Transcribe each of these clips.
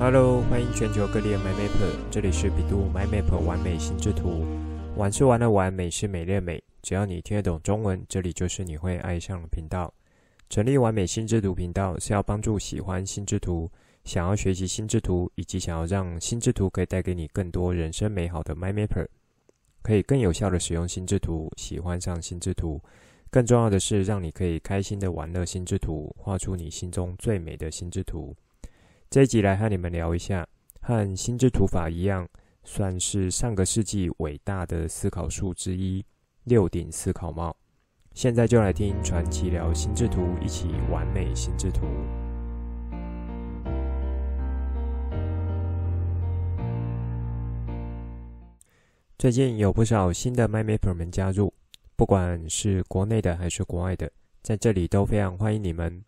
Hello，欢迎全球各地的 MyMapper，这里是 bEDU MyMapper 玩美心智图。玩是玩的玩，美是美丽美。只要你听得懂中文，这里就是你会爱上的频道。成立完美心智图频道是要帮助喜欢心智图、想要学习心智图，以及想要让心智图可以带给你更多人生美好的 MyMapper，可以更有效的使用心智图，喜欢上心智图。更重要的是，让你可以开心的玩乐心智图，画出你心中最美的心智图。这一集来和你们聊一下，和心智图法一样，算是上个世纪伟大的思考术之一——六顶思考帽。现在就来听传奇聊心智图，一起完美心智图。最近有不少新的 MyMapper 们加入。不管是国内的还是国外的，在这里都非常欢迎你们。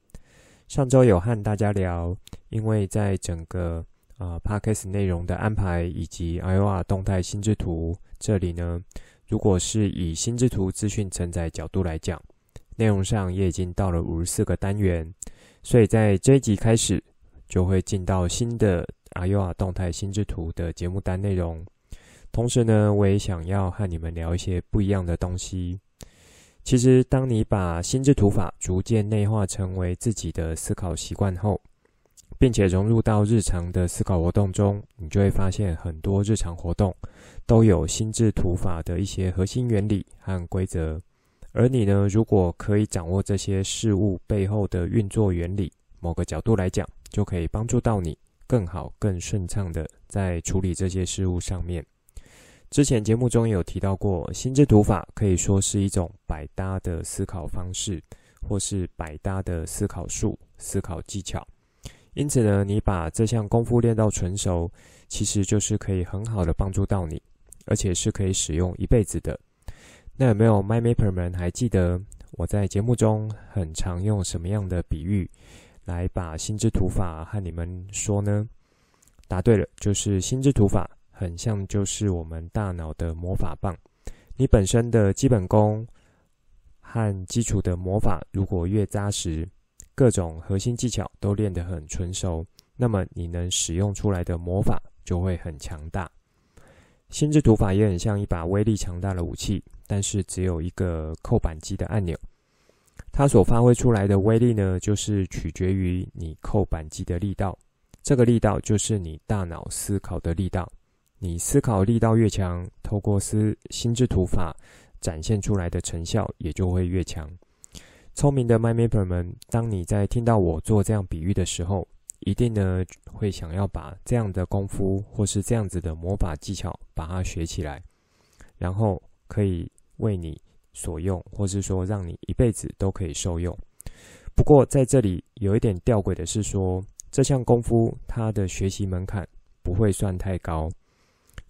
上周有和大家聊，因为在整个、呃、Podcast 内容的安排以及 iOA 动态心智图这里呢，如果是以心智图资讯承载角度来讲，内容上也已经到了五十四个单元，所以在这一集开始就会进到新的 iOA 动态心智图的节目单内容。同时呢，我也想要和你们聊一些不一样的东西。其实，当你把心智图法逐渐内化成为自己的思考习惯后，并且融入到日常的思考活动中，你就会发现很多日常活动都有心智图法的一些核心原理和规则。而你呢，如果可以掌握这些事物背后的运作原理，某个角度来讲，就可以帮助到你更好、更顺畅的在处理这些事物上面。之前节目中有提到过，心智图法可以说是一种百搭的思考方式，或是百搭的思考术、思考技巧。因此呢，你把这项功夫练到纯熟，其实就是可以很好的帮助到你，而且是可以使用一辈子的。那有没有 MyMapper 们还记得我在节目中很常用什么样的比喻来把心智图法和你们说呢？答对了，就是心智图法。很像就是我们大脑的魔法棒，你本身的基本功和基础的魔法如果越扎实，各种核心技巧都练得很纯熟，那么你能使用出来的魔法就会很强大。心智图法也很像一把威力强大的武器，但是只有一个扣扳机的按钮，它所发挥出来的威力呢，就是取决于你扣扳机的力道，这个力道就是你大脑思考的力道。你思考力道越强，透过思心智图法展现出来的成效也就会越强。聪明的 MyMapper 们，当你在听到我做这样比喻的时候，一定呢会想要把这样的功夫或是这样子的魔法技巧把它学起来，然后可以为你所用，或是说让你一辈子都可以受用。不过在这里有一点吊诡的是说，这项功夫它的学习门槛不会算太高。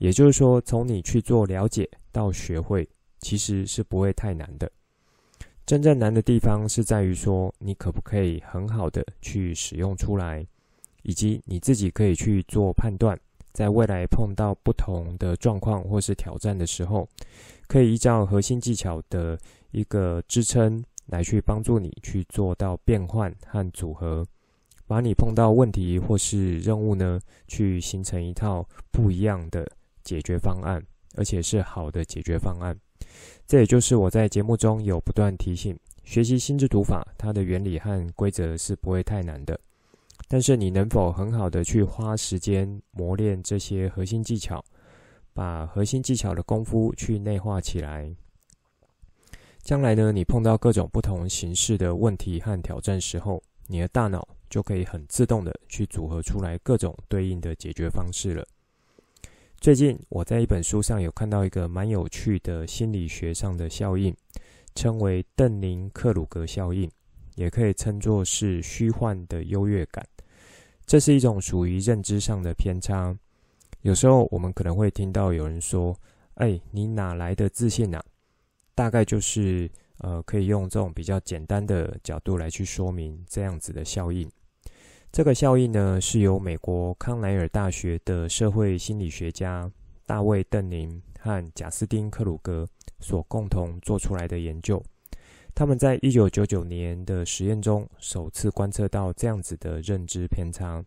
也就是说，从你去做了解到学会，其实是不会太难的。真正难的地方是在于说，你可不可以很好的去使用出来，以及你自己可以去做判断，在未来碰到不同的状况或是挑战的时候，可以依照核心技巧的一个支撑来去帮助你去做到变换和组合。把你碰到问题或是任务呢，去形成一套不一样的。解决方案，而且是好的解决方案。这也就是我在节目中有不断提醒：学习心智读法，它的原理和规则是不会太难的。但是你能否很好的去花时间磨练这些核心技巧，把核心技巧的功夫去内化起来，将来呢，你碰到各种不同形式的问题和挑战时候，你的大脑就可以很自动的去组合出来各种对应的解决方式了。最近我在一本书上有看到一个蛮有趣的心理学上的效应，称为邓宁克鲁格效应，也可以称作是虚幻的优越感。这是一种属于认知上的偏差。有时候我们可能会听到有人说：“哎，你哪来的自信啊？”大概就是呃，可以用这种比较简单的角度来去说明这样子的效应。这个效应呢，是由美国康奈尔大学的社会心理学家大卫·邓宁和贾斯汀·克鲁格所共同做出来的研究。他们在一九九九年的实验中，首次观测到这样子的认知偏差。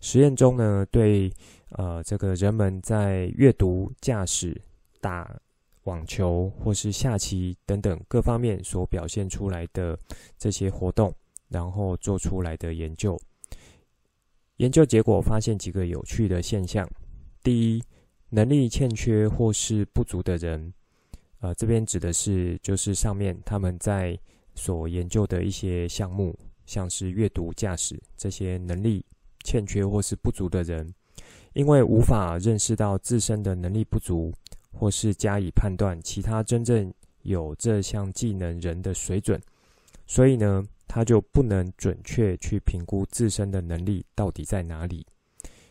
实验中呢，对呃这个人们在阅读、驾驶、打网球或是下棋等等各方面所表现出来的这些活动，然后做出来的研究。研究结果发现几个有趣的现象：第一，能力欠缺或是不足的人，呃，这边指的是就是上面他们在所研究的一些项目，像是阅读、驾驶这些能力欠缺或是不足的人，因为无法认识到自身的能力不足，或是加以判断其他真正有这项技能人的水准，所以呢，他就不能准确去评估自身的能力到底在哪里。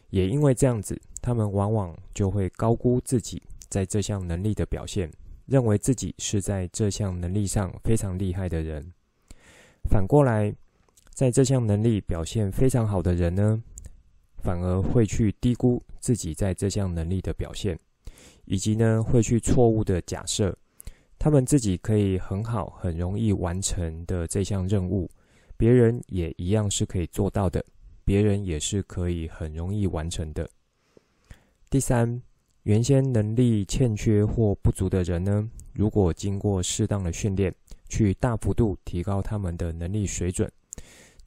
也因为这样子，他们往往就会高估自己在这项能力的表现。认为自己是在这项能力上非常厉害的人，反过来，在这项能力表现非常好的人呢，反而会去低估自己在这项能力的表现，以及呢，会去错误的假设，他们自己可以很好、很容易完成的这项任务，别人也一样是可以做到的，别人也是可以很容易完成的。第三。原先能力欠缺或不足的人呢，如果经过适当的训练，去大幅度提高他们的能力水准，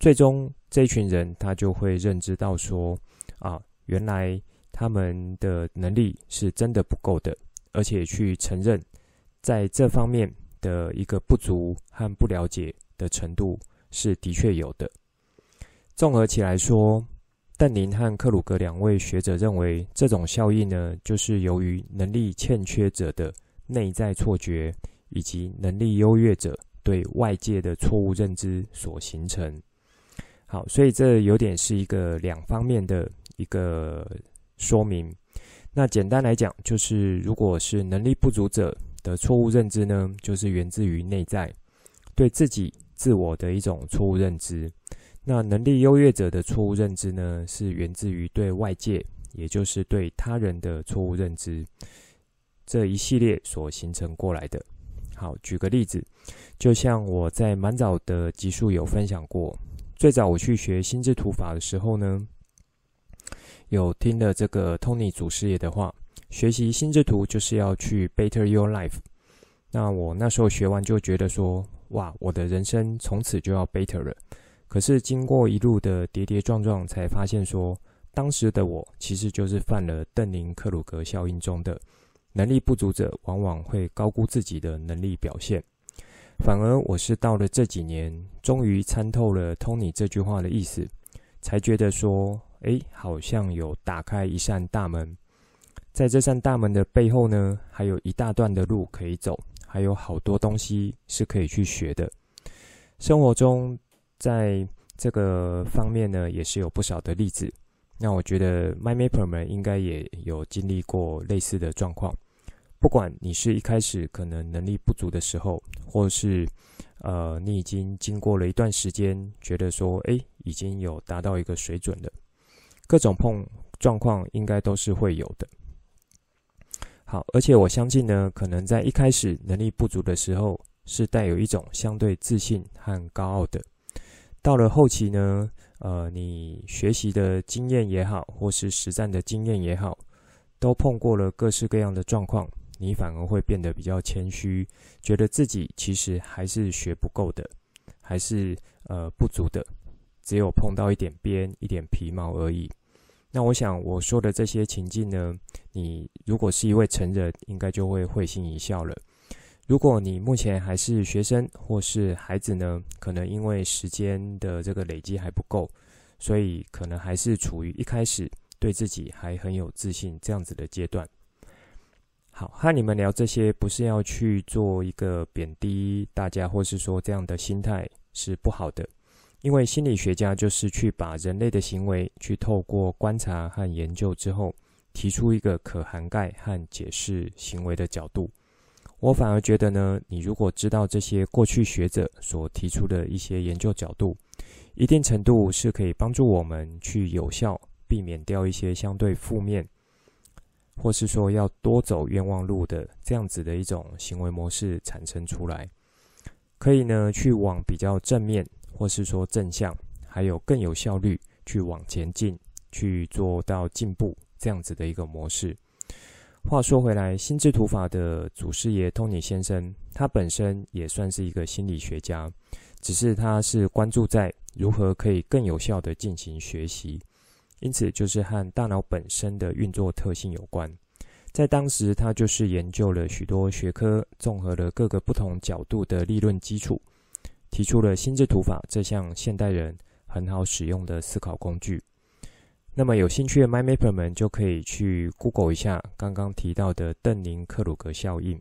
最终这群人他就会认知到说，啊，原来他们的能力是真的不够的，而且去承认在这方面的一个不足和不了解的程度是的确有的。综合起来说。邓宁和克鲁格两位学者认为，这种效应呢，就是由于能力欠缺者的内在错觉，以及能力优越者对外界的错误认知所形成。好，所以这有点是一个两方面的一个说明。那简单来讲，就是如果是能力不足者的错误认知呢，就是源自于内在对自己自我的一种错误认知。那能力优越者的错误认知呢，是源自于对外界，也就是对他人的错误认知，这一系列所形成过来的。好，举个例子，就像我在蛮早的集数有分享过，最早我去学心智图法的时候呢，有听了这个 Tony 祖师爷的话，学习心智图就是要去 Better Your Life。那我那时候学完就觉得说，哇，我的人生从此就要 better 了。可是经过一路的跌跌撞撞，才发现说，当时的我其实就是犯了邓宁克鲁格效应中的能力不足者往往会高估自己的能力表现，反而我是到了这几年，终于参透了 Tony 这句话的意思，才觉得说，诶，好像有打开一扇大门，在这扇大门的背后呢，还有一大段的路可以走，还有好多东西是可以去学的，生活中。在这个方面呢，也是有不少的例子。那我觉得 MyMapper 们应该也有经历过类似的状况。不管你是一开始可能能力不足的时候，或是呃你已经经过了一段时间，觉得说诶已经有达到一个水准了，各种碰状况应该都是会有的。好，而且我相信呢，可能在一开始能力不足的时候，是带有一种相对自信和高傲的。到了后期呢，呃，你学习的经验也好，或是实战的经验也好，都碰过了各式各样的状况，你反而会变得比较谦虚，觉得自己其实还是学不够的，还是呃不足的，只有碰到一点边、一点皮毛而已。那我想我说的这些情境呢，你如果是一位成人，应该就会会心一笑了。如果你目前还是学生或是孩子呢，可能因为时间的这个累积还不够，所以可能还是处于一开始对自己还很有自信这样子的阶段。好，和你们聊这些不是要去做一个贬低大家，或是说这样的心态是不好的，因为心理学家就是去把人类的行为去透过观察和研究之后，提出一个可涵盖和解释行为的角度。我反而觉得呢，你如果知道这些过去学者所提出的一些研究角度，一定程度是可以帮助我们去有效避免掉一些相对负面，或是说要多走冤枉路的这样子的一种行为模式产生出来，可以呢去往比较正面，或是说正向，还有更有效率去往前进，去做到进步这样子的一个模式。话说回来，心智图法的祖师爷托尼先生，他本身也算是一个心理学家，只是他是关注在如何可以更有效地进行学习，因此就是和大脑本身的运作特性有关。在当时，他就是研究了许多学科，综合了各个不同角度的理论基础，提出了心智图法这项现代人很好使用的思考工具。那么有兴趣的 m y m a p e r 们就可以去 Google 一下刚刚提到的邓宁克鲁格效应，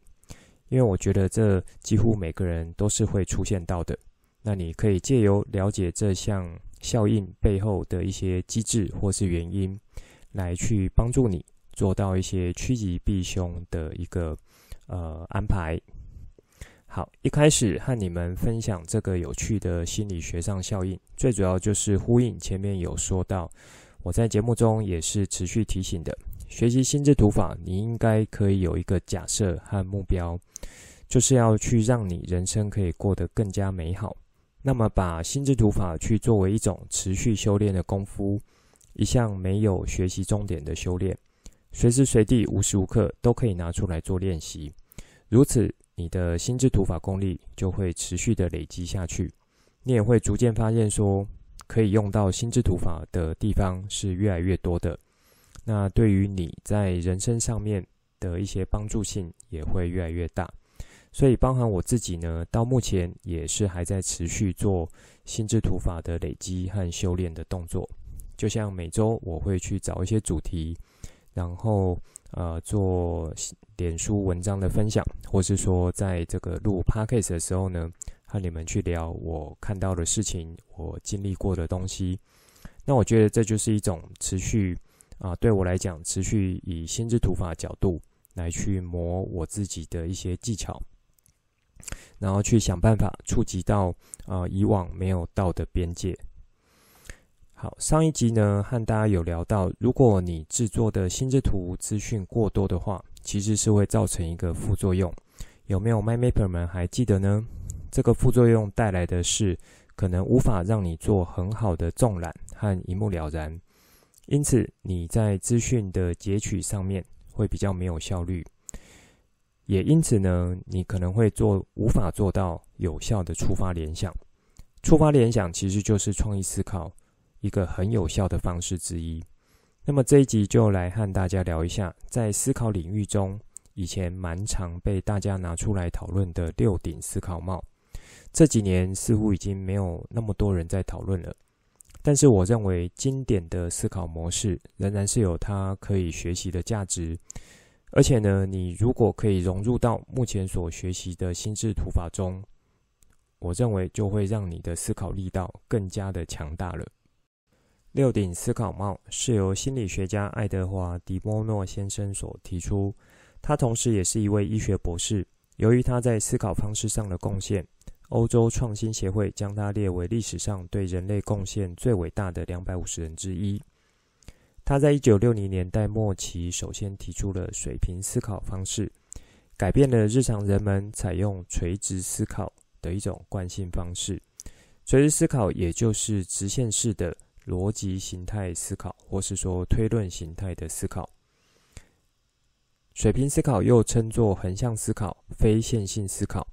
因为我觉得这几乎每个人都是会出现到的。那你可以借由了解这项效应背后的一些机制或是原因，来去帮助你做到一些趋吉避凶的一个呃安排。好，一开始和你们分享这个有趣的心理学上效应，最主要就是呼应前面有说到。我在节目中也是持续提醒的，学习心智图法，你应该可以有一个假设和目标，就是要去让你人生可以过得更加美好。那么，把心智图法去作为一种持续修炼的功夫，一项没有学习终点的修炼，随时随地、无时无刻都可以拿出来做练习。如此，你的心智图法功力就会持续的累积下去，你也会逐渐发现说。可以用到心智图法的地方是越来越多的，那对于你在人生上面的一些帮助性也会越来越大。所以，包含我自己呢，到目前也是还在持续做心智图法的累积和修炼的动作。就像每周我会去找一些主题，然后呃做脸书文章的分享，或是说在这个录 Podcast 的时候呢。和你们去聊我看到的事情，我经历过的东西。那我觉得这就是一种持续啊，对我来讲，持续以心智图法角度来去磨我自己的一些技巧，然后去想办法触及到啊以往没有到的边界。好，上一集呢和大家有聊到，如果你制作的心智图资讯过多的话，其实是会造成一个副作用。有没有 MyMapper 们还记得呢？这个副作用带来的是，可能无法让你做很好的纵览和一目了然，因此你在资讯的截取上面会比较没有效率，也因此呢，你可能会做无法做到有效的触发联想。触发联想其实就是创意思考一个很有效的方式之一。那么这一集就来和大家聊一下，在思考领域中，以前蛮常被大家拿出来讨论的六顶思考帽。这几年似乎已经没有那么多人在讨论了，但是我认为经典的思考模式仍然是有它可以学习的价值，而且呢，你如果可以融入到目前所学习的心智图法中，我认为就会让你的思考力道更加的强大了。六顶思考帽是由心理学家爱德华·迪波诺先生所提出，他同时也是一位医学博士。由于他在思考方式上的贡献，欧洲创新协会将他列为历史上对人类贡献最伟大的两百五十人之一。他在一九六零年代末期首先提出了水平思考方式，改变了日常人们采用垂直思考的一种惯性方式。垂直思考也就是直线式的逻辑形态思考，或是说推论形态的思考。水平思考又称作横向思考、非线性思考。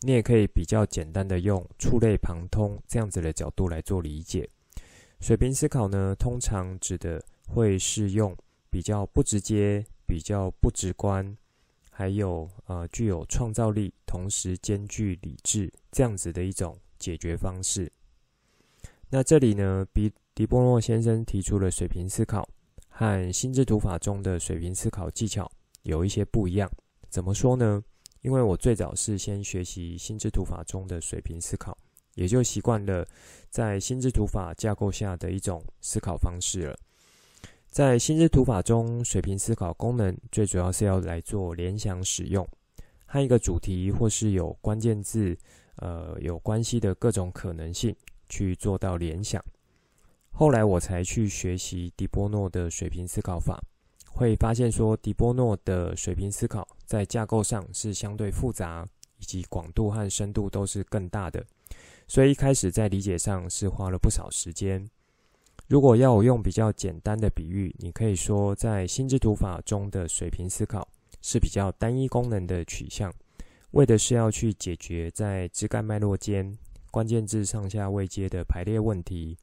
你也可以比较简单的用触类旁通这样子的角度来做理解。水平思考呢，通常指的会是用比较不直接、比较不直观，还有呃具有创造力，同时兼具理智这样子的一种解决方式。那这里呢，比迪波诺先生提出了水平思考和心智图法中的水平思考技巧有一些不一样。怎么说呢？因为我最早是先学习心智图法中的水平思考，也就习惯了在心智图法架构下的一种思考方式了。在心智图法中，水平思考功能最主要是要来做联想使用，和一个主题或是有关键字，呃，有关系的各种可能性去做到联想。后来我才去学习迪波诺的水平思考法。会发现说，迪波诺的水平思考在架构上是相对复杂，以及广度和深度都是更大的，所以一开始在理解上是花了不少时间。如果要我用比较简单的比喻，你可以说，在心智图法中的水平思考是比较单一功能的取向，为的是要去解决在枝干脉络间关键字上下位阶的排列问题。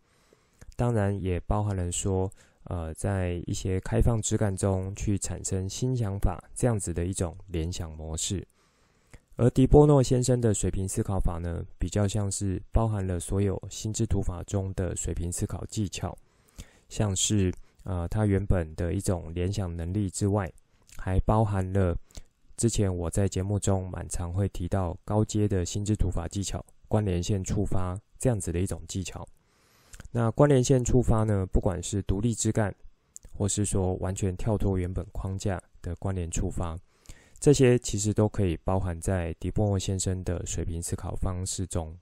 当然，也包含了说，呃，在一些开放枝干中去产生新想法这样子的一种联想模式。而迪波诺先生的水平思考法呢，比较像是包含了所有心智图法中的水平思考技巧，像是呃，他原本的一种联想能力之外，还包含了之前我在节目中蛮常会提到高阶的心智图法技巧——关联线触发这样子的一种技巧。那关联线触发呢，不管是独立枝干，或是说完全跳脱原本框架的关联触发。这些其实都可以包含在迪波诺先生的水平思考方式中。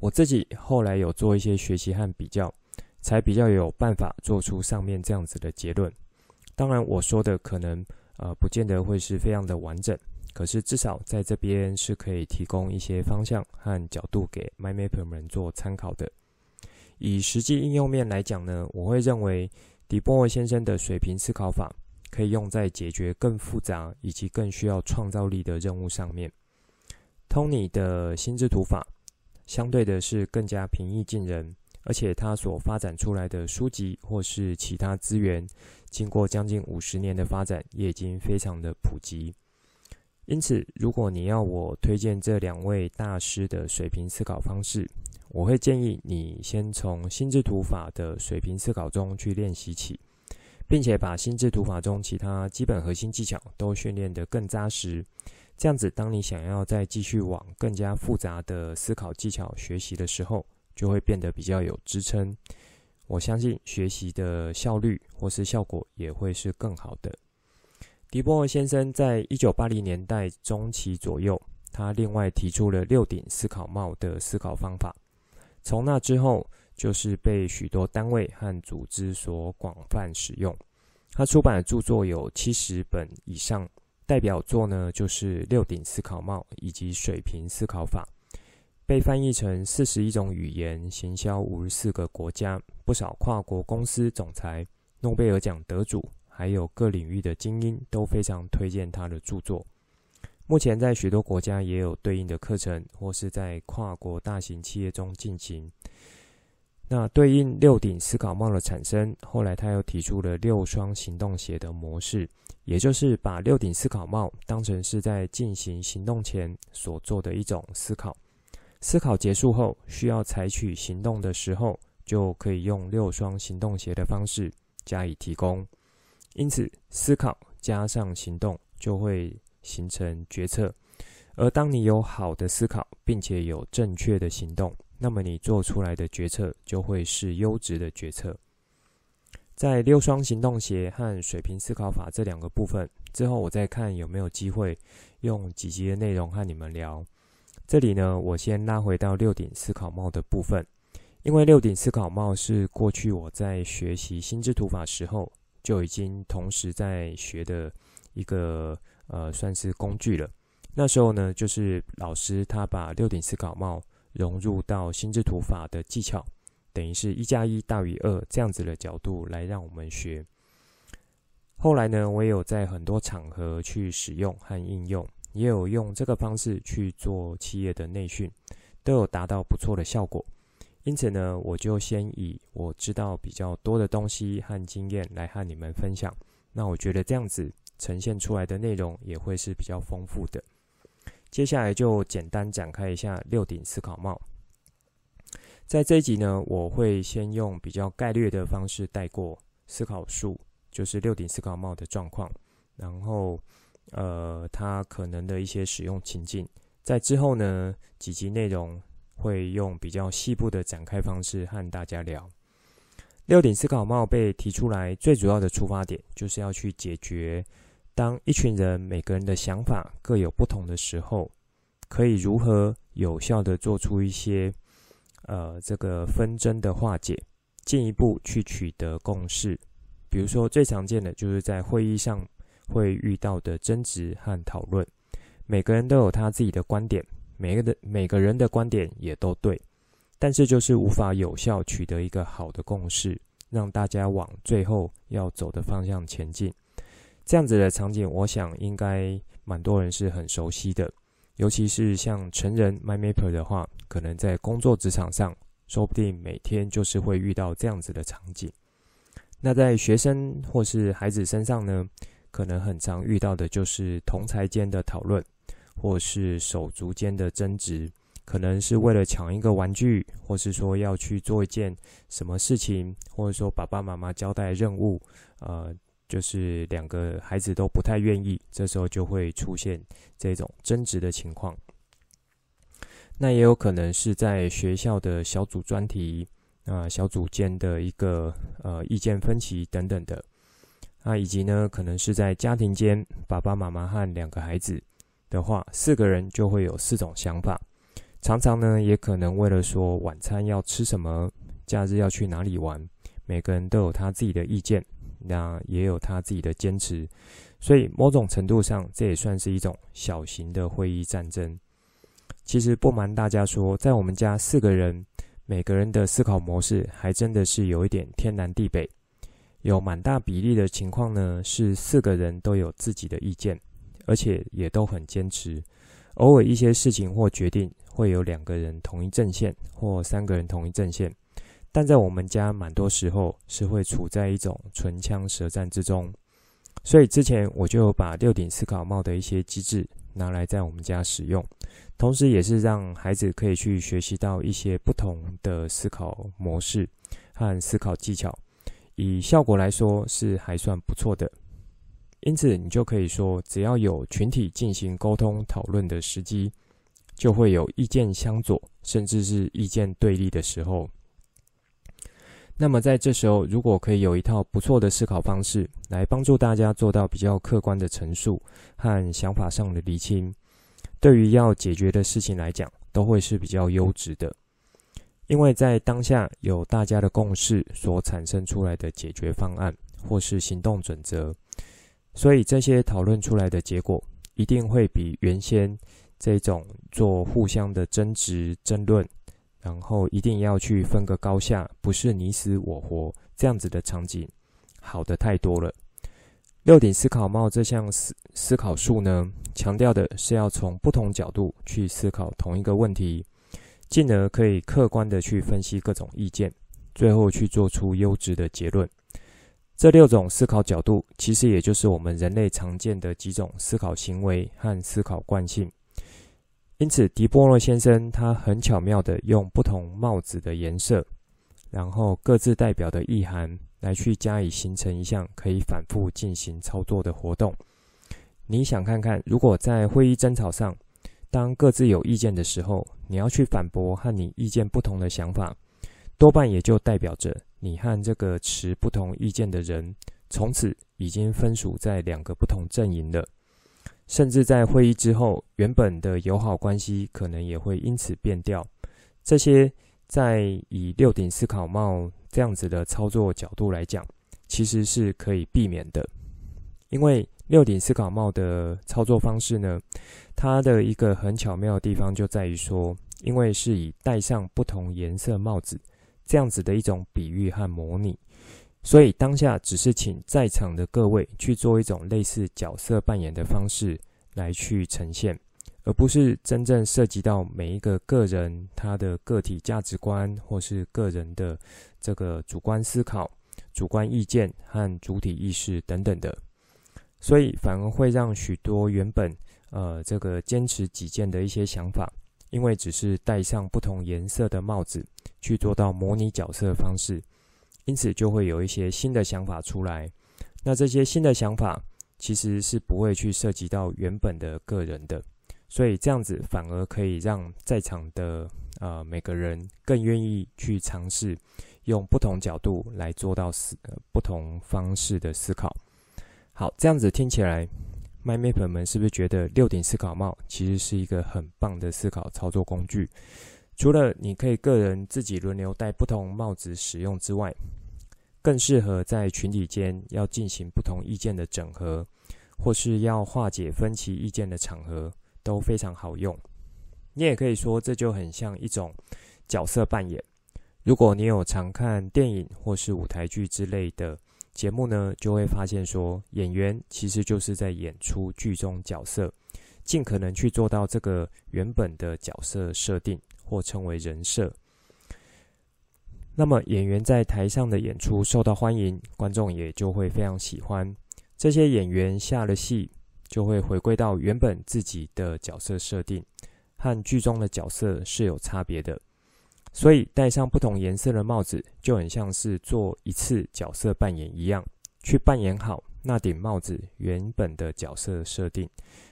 我自己后来有做一些学习和比较，才比较有办法做出上面这样子的结论。当然，我说的可能呃不见得会是非常的完整，可是至少在这边是可以提供一些方向和角度给 MyMapper 们做参考的。以实际应用面来讲呢，我会认为迪波诺先生的水平思考法。可以用在解决更复杂以及更需要创造力的任务上面。Tony 的心智图法相对的是更加平易近人，而且他所发展出来的书籍或是其他资源，经过将近五十年的发展，也已经非常的普及。因此，如果你要我推荐这两位大师的水平思考方式，我会建议你先从心智图法的水平思考中去练习起。并且把心智图法中其他基本核心技巧都训练得更扎实，这样子，当你想要再继续往更加复杂的思考技巧学习的时候，就会变得比较有支撑。我相信学习的效率或是效果也会是更好的。迪波尔先生在一九八零年代中期左右，他另外提出了六顶思考帽的思考方法。从那之后，就是被许多单位和组织所广泛使用。他出版的著作有七十本以上，代表作呢就是《六顶思考帽》以及《水平思考法》，被翻译成四十一种语言，行销五十四个国家。不少跨国公司总裁、诺贝尔奖得主，还有各领域的精英都非常推荐他的著作。目前在许多国家也有对应的课程，或是在跨国大型企业中进行。那对应六顶思考帽的产生，后来他又提出了六双行动鞋的模式，也就是把六顶思考帽当成是在进行行动前所做的一种思考。思考结束后，需要采取行动的时候，就可以用六双行动鞋的方式加以提供。因此，思考加上行动就会形成决策。而当你有好的思考，并且有正确的行动。那么你做出来的决策就会是优质的决策。在六双行动鞋和水平思考法这两个部分之后，我再看有没有机会用几集的内容和你们聊。这里呢，我先拉回到六顶思考帽的部分，因为六顶思考帽是过去我在学习心智图法时候就已经同时在学的一个呃算是工具了。那时候呢，就是老师他把六顶思考帽。融入到心智图法的技巧，等于是一加一大于二这样子的角度来让我们学。后来呢，我也有在很多场合去使用和应用，也有用这个方式去做企业的内训，都有达到不错的效果。因此呢，我就先以我知道比较多的东西和经验来和你们分享。那我觉得这样子呈现出来的内容也会是比较丰富的。接下来就简单展开一下六顶思考帽。在这一集呢，我会先用比较概略的方式带过思考术，就是六顶思考帽的状况，然后呃，它可能的一些使用情境。在之后呢，几集内容会用比较细部的展开方式和大家聊。六点思考帽被提出来，最主要的出发点就是要去解决。当一群人每个人的想法各有不同的时候，可以如何有效地做出一些呃这个纷争的化解，进一步去取得共识？比如说最常见的就是在会议上会遇到的争执和讨论，每个人都有他自己的观点，每个的每个人的观点也都对，但是就是无法有效取得一个好的共识，让大家往最后要走的方向前进。这样子的场景，我想应该蛮多人是很熟悉的，尤其是像成人 MyMapper 的话，可能在工作职场上，说不定每天就是会遇到这样子的场景。那在学生或是孩子身上呢，可能很常遇到的就是同侪间的讨论，或是手足间的争执，可能是为了抢一个玩具，或是说要去做一件什么事情，或者说爸爸妈妈交代任务，呃。就是两个孩子都不太愿意，这时候就会出现这种争执的情况。那也有可能是在学校的小组专题啊、小组间的一个呃意见分歧等等的。啊，以及呢，可能是在家庭间，爸爸妈妈和两个孩子的话，四个人就会有四种想法。常常呢，也可能为了说晚餐要吃什么，假日要去哪里玩，每个人都有他自己的意见。那也有他自己的坚持，所以某种程度上，这也算是一种小型的会议战争。其实不瞒大家说，在我们家四个人，每个人的思考模式还真的是有一点天南地北。有蛮大比例的情况呢，是四个人都有自己的意见，而且也都很坚持。偶尔一些事情或决定，会有两个人同一阵线，或三个人同一阵线。但在我们家，蛮多时候是会处在一种唇枪舌战之中，所以之前我就把六顶思考帽的一些机制拿来在我们家使用，同时也是让孩子可以去学习到一些不同的思考模式和思考技巧，以效果来说是还算不错的。因此，你就可以说，只要有群体进行沟通讨论的时机，就会有意见相左，甚至是意见对立的时候。那么在这时候，如果可以有一套不错的思考方式，来帮助大家做到比较客观的陈述和想法上的厘清，对于要解决的事情来讲，都会是比较优质的。因为在当下有大家的共识所产生出来的解决方案或是行动准则，所以这些讨论出来的结果，一定会比原先这种做互相的争执争论。然后一定要去分个高下，不是你死我活这样子的场景，好的太多了。六顶思考帽这项思思考术呢，强调的是要从不同角度去思考同一个问题，进而可以客观的去分析各种意见，最后去做出优质的结论。这六种思考角度，其实也就是我们人类常见的几种思考行为和思考惯性。因此，迪波诺先生他很巧妙地用不同帽子的颜色，然后各自代表的意涵，来去加以形成一项可以反复进行操作的活动。你想看看，如果在会议争吵上，当各自有意见的时候，你要去反驳和你意见不同的想法，多半也就代表着你和这个持不同意见的人，从此已经分属在两个不同阵营了。甚至在会议之后，原本的友好关系可能也会因此变调。这些在以六顶思考帽这样子的操作角度来讲，其实是可以避免的。因为六顶思考帽的操作方式呢，它的一个很巧妙的地方就在于说，因为是以戴上不同颜色帽子这样子的一种比喻和模拟。所以当下只是请在场的各位去做一种类似角色扮演的方式来去呈现，而不是真正涉及到每一个个人他的个体价值观或是个人的这个主观思考、主观意见和主体意识等等的。所以反而会让许多原本呃这个坚持己见的一些想法，因为只是戴上不同颜色的帽子去做到模拟角色方式。因此就会有一些新的想法出来，那这些新的想法其实是不会去涉及到原本的个人的，所以这样子反而可以让在场的呃每个人更愿意去尝试用不同角度来做到思不同方式的思考。好，这样子听起来 My Map 们是不是觉得六顶思考帽其实是一个很棒的思考操作工具？除了你可以个人自己轮流戴不同帽子使用之外，更适合在群体间要进行不同意见的整合，或是要化解分歧意见的场合都非常好用。你也可以说，这就很像一种角色扮演。如果你有常看电影或是舞台剧之类的节目呢，就会发现说，演员其实就是在演出剧中角色，尽可能去做到这个原本的角色设定，或称为人设。那么演员在台上的演出受到欢迎，观众也就会非常喜欢。这些演员下了戏，就会回归到原本自己的角色设定，和剧中的角色是有差别的。所以戴上不同颜色的帽子，就很像是做一次角色扮演一样，去扮演好那顶帽子原本的角色设定，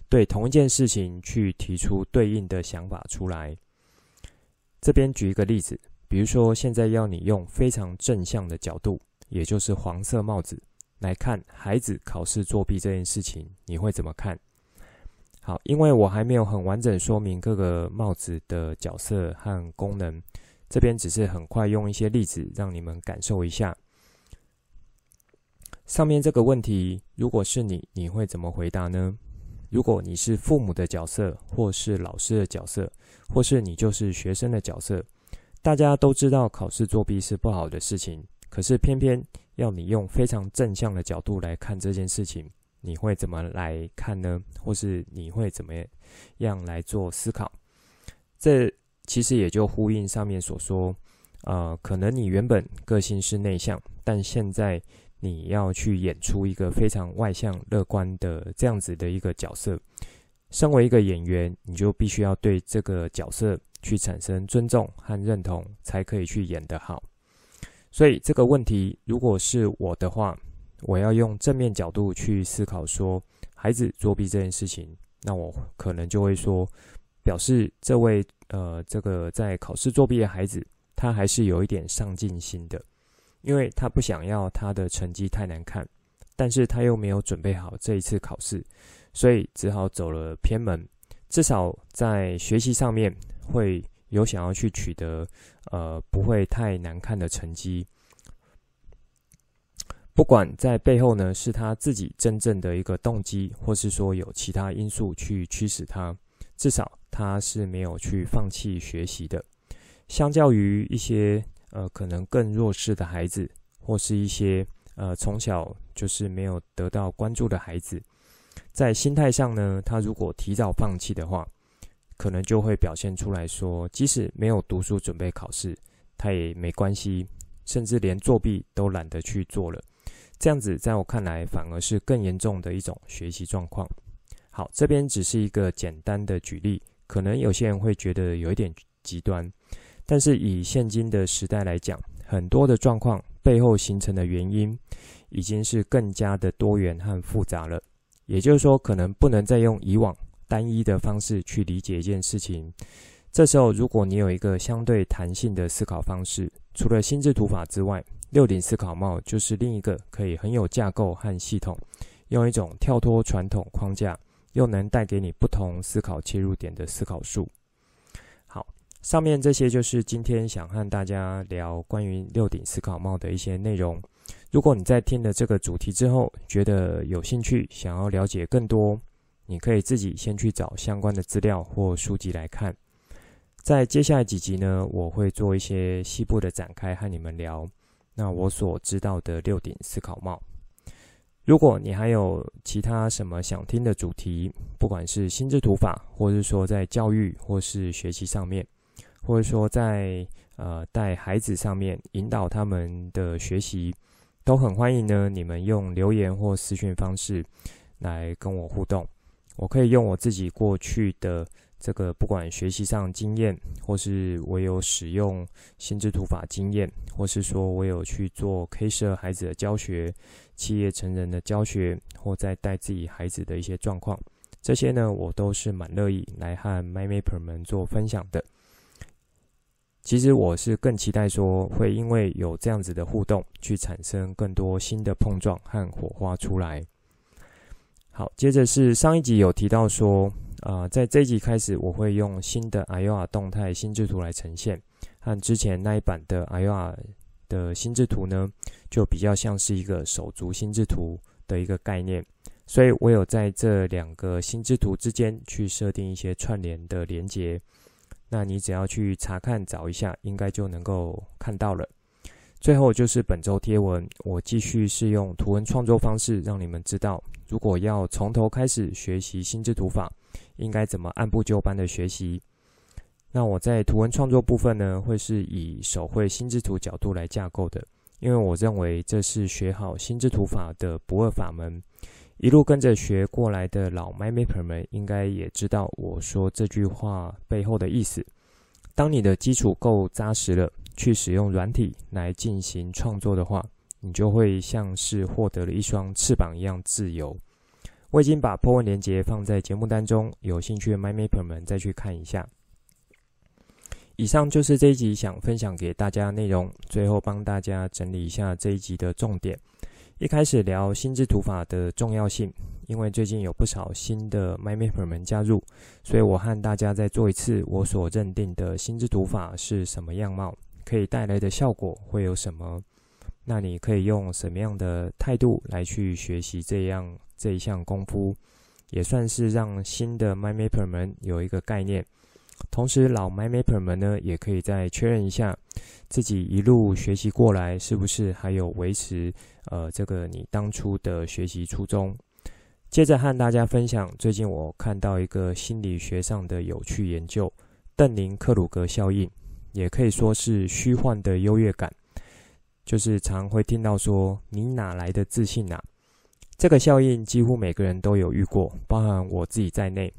对同一件事情去提出对应的想法出来。这边举一个例子，比如说现在要你用非常正向的角度，也就是黄色帽子来看孩子考试作弊这件事情，你会怎么看？好，因为我还没有很完整说明各个帽子的角色和功能。这边只是很快用一些例子让你们感受一下。上面这个问题，如果是你，你会怎么回答呢？如果你是父母的角色，或是老师的角色，或是你就是学生的角色，大家都知道考试作弊是不好的事情，可是偏偏要你用非常正向的角度来看这件事情，你会怎么来看呢？或是你会怎么样来做思考？这。其实也就呼应上面所说，呃，可能你原本个性是内向，但现在你要去演出一个非常外向、乐观的这样子的一个角色。身为一个演员，你就必须要对这个角色去产生尊重和认同，才可以去演得好。所以这个问题，如果是我的话，我要用正面角度去思考，说孩子作弊这件事情，那我可能就会说。表示这位呃，这个在考试作弊的孩子，他还是有一点上进心的，因为他不想要他的成绩太难看，但是他又没有准备好这一次考试，所以只好走了偏门。至少在学习上面会有想要去取得呃不会太难看的成绩。不管在背后呢是他自己真正的一个动机，或是说有其他因素去驱使他，至少。他是没有去放弃学习的，相较于一些呃可能更弱势的孩子，或是一些呃从小就是没有得到关注的孩子，在心态上呢，他如果提早放弃的话，可能就会表现出来说，即使没有读书准备考试，他也没关系，甚至连作弊都懒得去做了。这样子在我看来，反而是更严重的一种学习状况。好，这边只是一个简单的举例。可能有些人会觉得有一点极端，但是以现今的时代来讲，很多的状况背后形成的原因已经是更加的多元和复杂了。也就是说，可能不能再用以往单一的方式去理解一件事情。这时候，如果你有一个相对弹性的思考方式，除了心智图法之外，六顶思考帽就是另一个可以很有架构和系统，用一种跳脱传统框架。又能带给你不同思考切入点的思考术。好，上面这些就是今天想和大家聊关于六顶思考帽的一些内容。如果你在听了这个主题之后觉得有兴趣，想要了解更多，你可以自己先去找相关的资料或书籍来看。在接下来几集呢，我会做一些细部的展开和你们聊。那我所知道的六顶思考帽。如果你还有其他什么想听的主题，不管是心智图法，或是说在教育或是学习上面，或者说在呃带孩子上面引导他们的学习，都很欢迎呢。你们用留言或私讯方式来跟我互动，我可以用我自己过去的。这个不管学习上经验，或是我有使用心智图法经验，或是说我有去做 K12 孩子的教学、企业成人的教学，或在带自己孩子的一些状况，这些呢，我都是蛮乐意来和 MyMapper 们做分享的。其实我是更期待说，会因为有这样子的互动，去产生更多新的碰撞和火花出来。好，接着是上一集有提到说。啊、呃，在这一集开始，我会用新的 AYOA 动态心智图来呈现，和之前那一版的 AYOA 的心智图呢，就比较像是一个手足心智图的一个概念，所以我有在这两个心智图之间去设定一些串联的连接，那你只要去查看找一下，应该就能够看到了。最后就是本周贴文，我继续是用图文创作方式，让你们知道，如果要从头开始学习心智图法，应该怎么按部就班的学习。那我在图文创作部分呢，会是以手绘心智图角度来架构的，因为我认为这是学好心智图法的不二法门。一路跟着学过来的老 MindMapper 们，应该也知道我说这句话背后的意思。当你的基础够扎实了，去使用软体来进行创作的话，你就会像是获得了一双翅膀一样自由。我已经把 po 文链接放在节目当中，有兴趣的 MindMapper 们再去看一下。以上就是这一集想分享给大家的内容，最后帮大家整理一下这一集的重点。一开始聊心智图法的重要性，因为最近有不少新的 MindMapper 们加入，所以我和大家再做一次我所认定的心智图法是什么样貌，可以带来的效果会有什么？那你可以用什么样的态度来去学习这样这一项功夫，也算是让新的 MindMapper 们有一个概念。同时，老 MindMapper 们呢，也可以再确认一下自己一路学习过来是不是还有维持呃这个你当初的学习初衷。接着和大家分享，最近我看到一个心理学上的有趣研究——邓宁克鲁格效应，也可以说是虚幻的优越感。就是常会听到说“你哪来的自信啊”，这个效应几乎每个人都有遇过，包含我自己在内。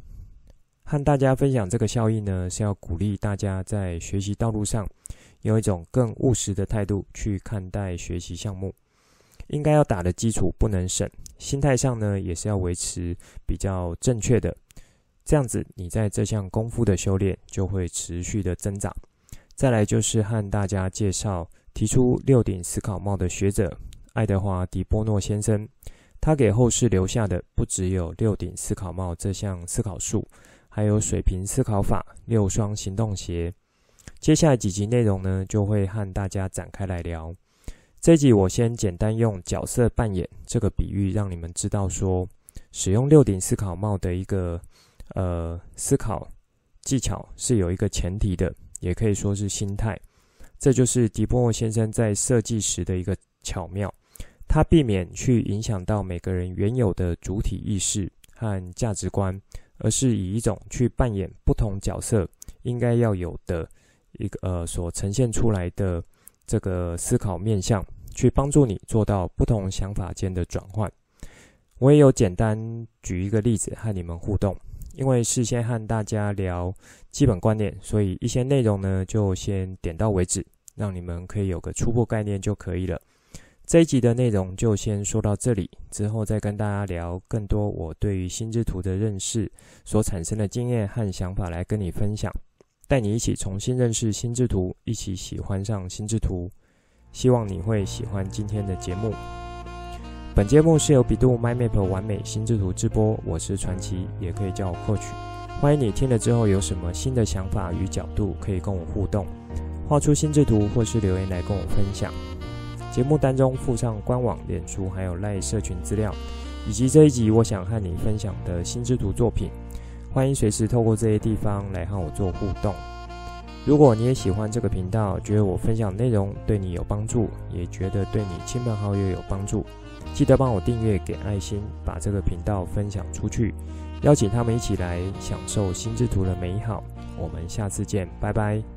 和大家分享这个效应呢，是要鼓励大家在学习道路上用一种更务实的态度去看待学习项目。应该要打的基础不能省，心态上呢也是要维持比较正确的。这样子，你在这项功夫的修炼就会持续的增长。再来就是和大家介绍提出六顶思考帽的学者爱德华·迪波诺先生，他给后世留下的不只有六顶思考帽这项思考术。还有水平思考法、六双行动鞋。接下来几集内容呢，就会和大家展开来聊。这集我先简单用角色扮演这个比喻，让你们知道说，使用六顶思考帽的一个呃思考技巧是有一个前提的，也可以说是心态。这就是迪波诺先生在设计时的一个巧妙，他避免去影响到每个人原有的主体意识和价值观。而是以一种去扮演不同角色应该要有的一个呃所呈现出来的这个思考面向，去帮助你做到不同想法间的转换。我也有简单举一个例子和你们互动，因为事先和大家聊基本观念，所以一些内容呢就先点到为止，让你们可以有个初步概念就可以了。这一集的内容就先说到这里，之后再跟大家聊更多我对于心智图的认识所产生的经验和想法来跟你分享，带你一起重新认识心智图，一起喜欢上心智图。希望你会喜欢今天的节目。本节目是由 bEDU MindMap 玩美心智图制播，我是传奇，也可以叫我扩取。欢迎你听了之后有什么新的想法与角度，可以跟我互动，画出心智图或是留言来跟我分享。节目当中附上官网、脸书还有 LINE 社群资料，以及这一集我想和你分享的心智图作品。欢迎随时透过这些地方来和我做互动。如果你也喜欢这个频道，觉得我分享内容对你有帮助，也觉得对你亲朋好友有帮助，记得帮我订阅、给爱心，把这个频道分享出去，邀请他们一起来享受心智图的美好。我们下次见，拜拜。